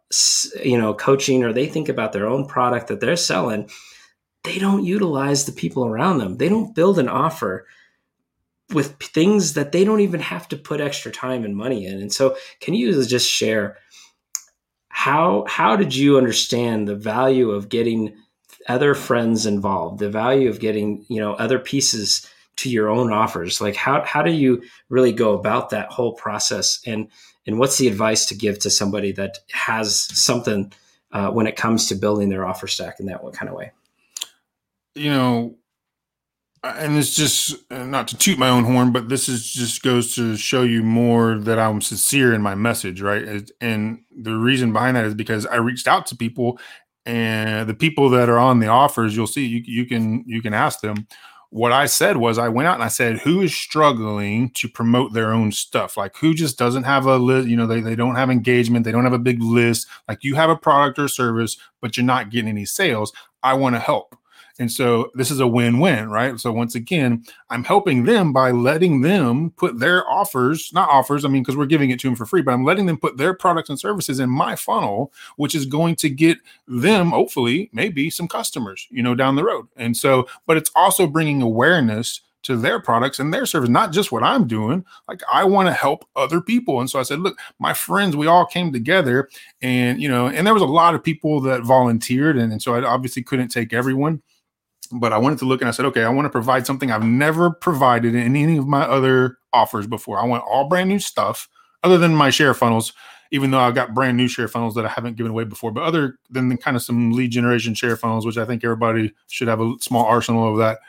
you know coaching or they think about their own product that they're selling they don't utilize the people around them. They don't build an offer with things that they don't even have to put extra time and money in. And so can you just share how how did you understand the value of getting other friends involved the value of getting you know other pieces to your own offers? Like how how do you really go about that whole process? And and what's the advice to give to somebody that has something uh, when it comes to building their offer stack in that kind of way? You know and it's just uh, not to toot my own horn but this is just goes to show you more that i'm sincere in my message right? And the reason behind that is because i reached out to people and the people that are on the offers you'll see you, you can you can ask them what I said was I went out and I said, who is struggling to promote their own stuff? Like who just doesn't have a list, you know, they, they don't have engagement, they don't have a big list. Like you have a product or service, but you're not getting any sales. I want to help. And so this is a win win, right? So once again, I'm helping them by letting them put their offers, not offers, I mean, because we're giving it to them for free, but I'm letting them put their products and services in my funnel, which is going to get them, hopefully, maybe some customers, you know, down the road. And so, but it's also bringing awareness to their products and their service, not just what I'm doing. Like I want to help other people. And so I said, look, my friends, we all came together and, you know, and there was a lot of people that volunteered. And, and so I obviously couldn't take everyone but I wanted to look and I said, okay, I want to provide something I've never provided in any of my other offers before. I want all brand new stuff other than my share funnels, even though I've got brand new share funnels that I haven't given away before, but other than the, kind of some lead generation share funnels, which I think everybody should have a small arsenal of that.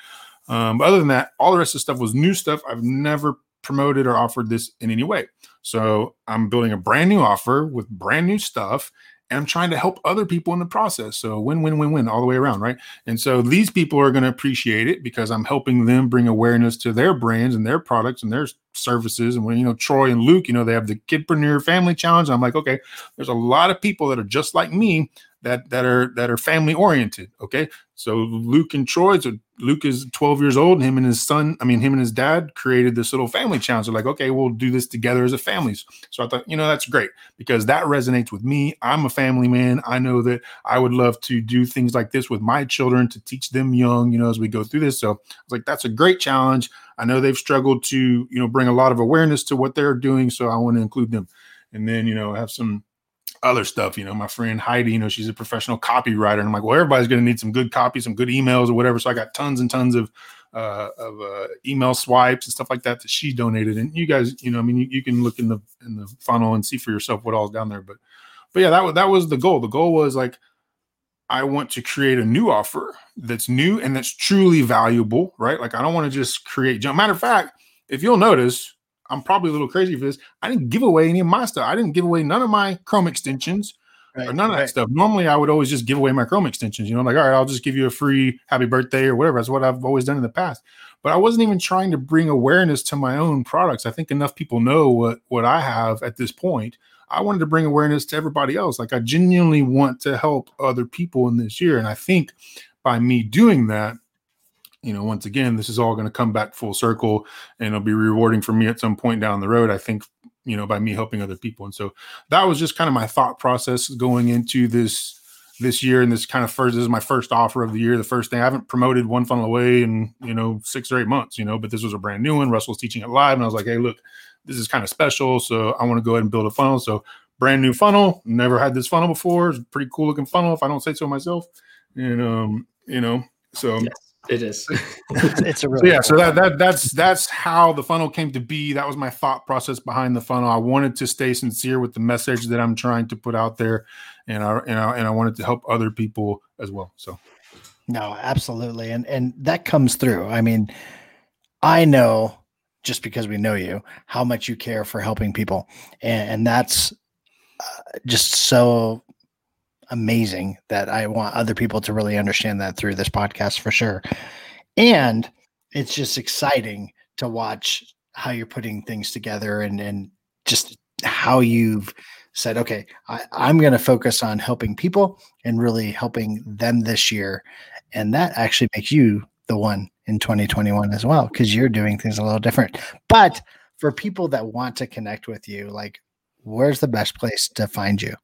Um, but other than that, all the rest of the stuff was new stuff. I've never promoted or offered this in any way. So I'm building a brand new offer with brand new stuff and I'm trying to help other people in the process. So win, win, win, win all the way around, right? And so these people are going to appreciate it because I'm helping them bring awareness to their brands and their products and their services. And when you know Troy and Luke, you know they have the Kidpreneur Family Challenge. I'm like, okay, there's a lot of people that are just like me that that are that are family oriented. Okay, so Luke and Troy, so Luke is 12 years old, and him and his son, I mean, him and his dad created this little family challenge. They're like, okay, we'll do this together as a family. So I thought, you know, that's great because that resonates with me. I'm a family man. I know that I would love to do things like this with my children to teach them young, you know, as we go through this. So I was like, that's a great challenge. I know they've struggled to, you know, bring a lot of awareness to what they're doing. So I want to include them. And then, you know, have some other stuff. You know, my friend Heidi, you know, she's a professional copywriter. And I'm like, well, everybody's going to need some good copy, some good emails or whatever. So I got tons and tons of uh, of uh, email swipes and stuff like that that she donated. And you guys, you know, I mean, you, you, can look in the in the funnel and see for yourself what all's down there. But but yeah, that was that was the goal. The goal was like I want to create a new offer that's new and that's truly valuable, right? Like I don't want to just create junk. Matter of fact, if you'll notice, I'm probably a little crazy for this. I didn't give away any of my stuff. I didn't give away none of my Chrome extensions right, or none of right. that stuff. Normally, I would always just give away my Chrome extensions. You know, like all right, I'll just give you a free happy birthday or whatever. That's what I've always done in the past. But I wasn't even trying to bring awareness to my own products. I think enough people know what what I have at this point. I wanted to bring awareness to everybody else. Like I genuinely want to help other people in this year, and I think by me doing that, you know, once again, this is all going to come back full circle and it'll be rewarding for me at some point down the road. I think, you know, by me helping other people. And so that was just kind of my thought process going into this this year and this kind of first this is my first offer of the year the first thing i haven't promoted one funnel away in you know six or eight months you know but this was a brand new one russell's teaching it live and i was like hey look this is kind of special so i want to go ahead and build a funnel so brand new funnel never had this funnel before it's pretty cool looking funnel if i don't say so myself and um you know so yes. It is. <laughs> it's, a really so yeah. So that that that's that's how the funnel came to be. That was my thought process behind the funnel. I wanted to stay sincere with the message that I'm trying to put out there, and I and I, and I wanted to help other people as well. So, no, absolutely, and and that comes through. I mean, I know just because we know you how much you care for helping people, and, and that's uh, just so amazing that I want other people to really understand that through this podcast for sure. And it's just exciting to watch how you're putting things together and and just how you've said, okay, I, I'm going to focus on helping people and really helping them this year. And that actually makes you the one in 2021 as well, because you're doing things a little different. But for people that want to connect with you, like, where's the best place to find you?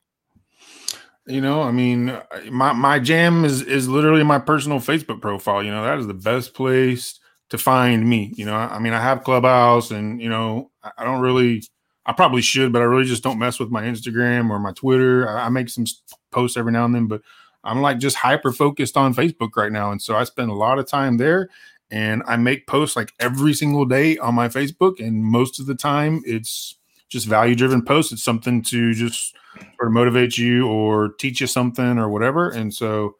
You know, I mean, my my jam is is literally my personal Facebook profile. You know, that is the best place to find me. You know, I mean, I have Clubhouse, and you know, I don't really, I probably should, but I really just don't mess with my Instagram or my Twitter. I, I make some posts every now and then, but I'm like just hyper focused on Facebook right now, and so I spend a lot of time there. And I make posts like every single day on my Facebook, and most of the time it's just value driven posts. It's something to just sort of motivate you or teach you something or whatever. And so,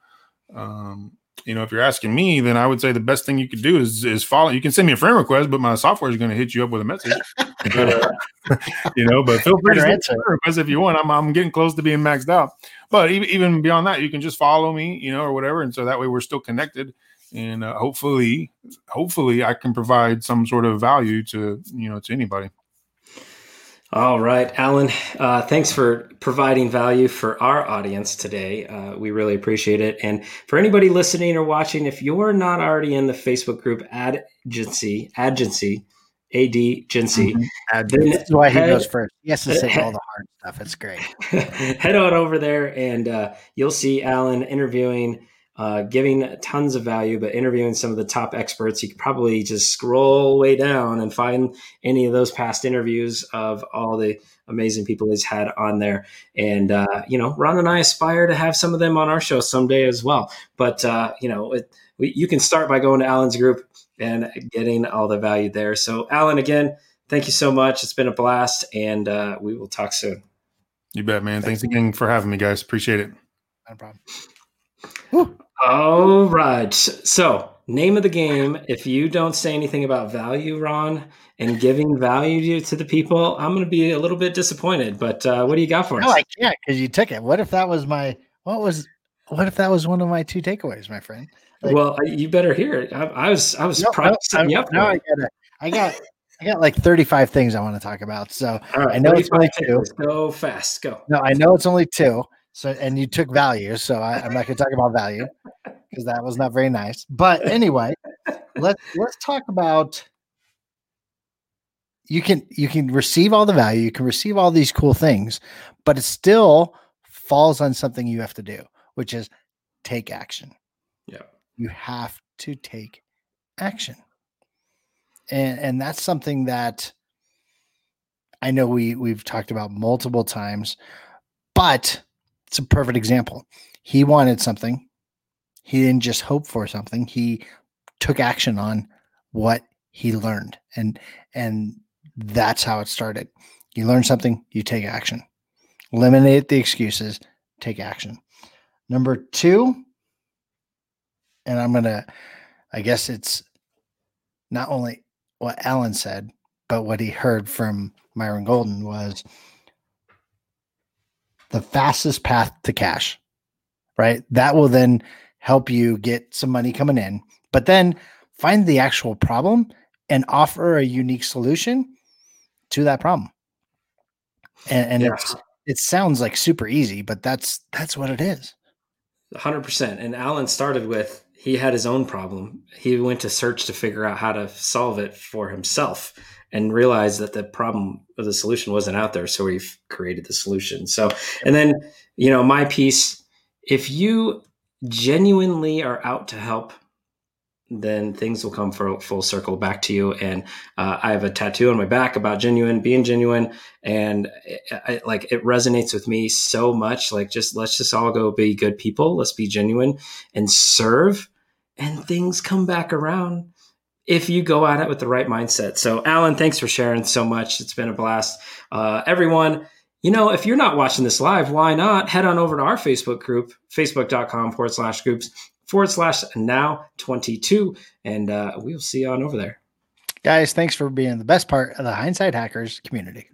um, you know, if you're asking me, then I would say the best thing you could do is is follow. You can send me a friend request, but my software is going to hit you up with a message. <laughs> you know, but feel free to send a friend request if you want. I'm I'm getting close to being maxed out. But even even beyond that, you can just follow me, you know, or whatever, and so that way we're still connected. And uh, hopefully, hopefully, I can provide some sort of value to you know to anybody. All right, Alan, uh, thanks for providing value for our audience today. Uh, we really appreciate it. And for anybody listening or watching, if you're not already in the Facebook group Adgency, Adgency, AD Gency, mm-hmm. why he goes first. Yes, to say <laughs> all the hard stuff. It's great. <laughs> head on over there and uh, you'll see Alan interviewing uh, giving tons of value, but interviewing some of the top experts. You could probably just scroll way down and find any of those past interviews of all the amazing people he's had on there. And, uh, you know, Ron and I aspire to have some of them on our show someday as well. But, uh, you know, it, we, you can start by going to Alan's group and getting all the value there. So, Alan, again, thank you so much. It's been a blast, and uh, we will talk soon. You bet, man. Thanks, Thanks again for having me, guys. Appreciate it. No problem. All right. So, name of the game. If you don't say anything about value, Ron, and giving value to the people, I'm going to be a little bit disappointed. But uh, what do you got for us? no. I can't because you took it. What if that was my? What was? What if that was one of my two takeaways, my friend? Like, well, you better hear it. I, I was. I was no, no, I, no, I got I got. I got like 35 things I want to talk about. So right, I know it's only two. Go fast. Go. No, I know it's only two. So, and you took value. So I, am not going to talk about value because that was not very nice. But anyway, let's let's talk about. You can you can receive all the value. You can receive all these cool things, but it still falls on something you have to do, which is take action. Yeah, you have to take action, and and that's something that I know we we've talked about multiple times, but it's a perfect example. He wanted something. He didn't just hope for something. He took action on what he learned. And and that's how it started. You learn something, you take action. Eliminate the excuses, take action. Number two, and I'm gonna, I guess it's not only what Alan said, but what he heard from Myron Golden was the fastest path to cash, right? That will then help you get some money coming in, but then find the actual problem and offer a unique solution to that problem. And, and yeah. it's it sounds like super easy, but that's that's what it is. 100%. And Alan started with he had his own problem. He went to search to figure out how to solve it for himself and realized that the problem or the solution wasn't out there. So we've created the solution. So, and then, you know, my piece, if you genuinely are out to help then things will come for full circle back to you. And uh, I have a tattoo on my back about genuine, being genuine, and I, like it resonates with me so much. Like, just let's just all go be good people. Let's be genuine and serve, and things come back around if you go at it with the right mindset. So, Alan, thanks for sharing so much. It's been a blast. Uh, everyone, you know, if you're not watching this live, why not head on over to our Facebook group, facebook.com forward slash groups forward slash now 22. And uh, we'll see you on over there. Guys, thanks for being the best part of the Hindsight Hackers community.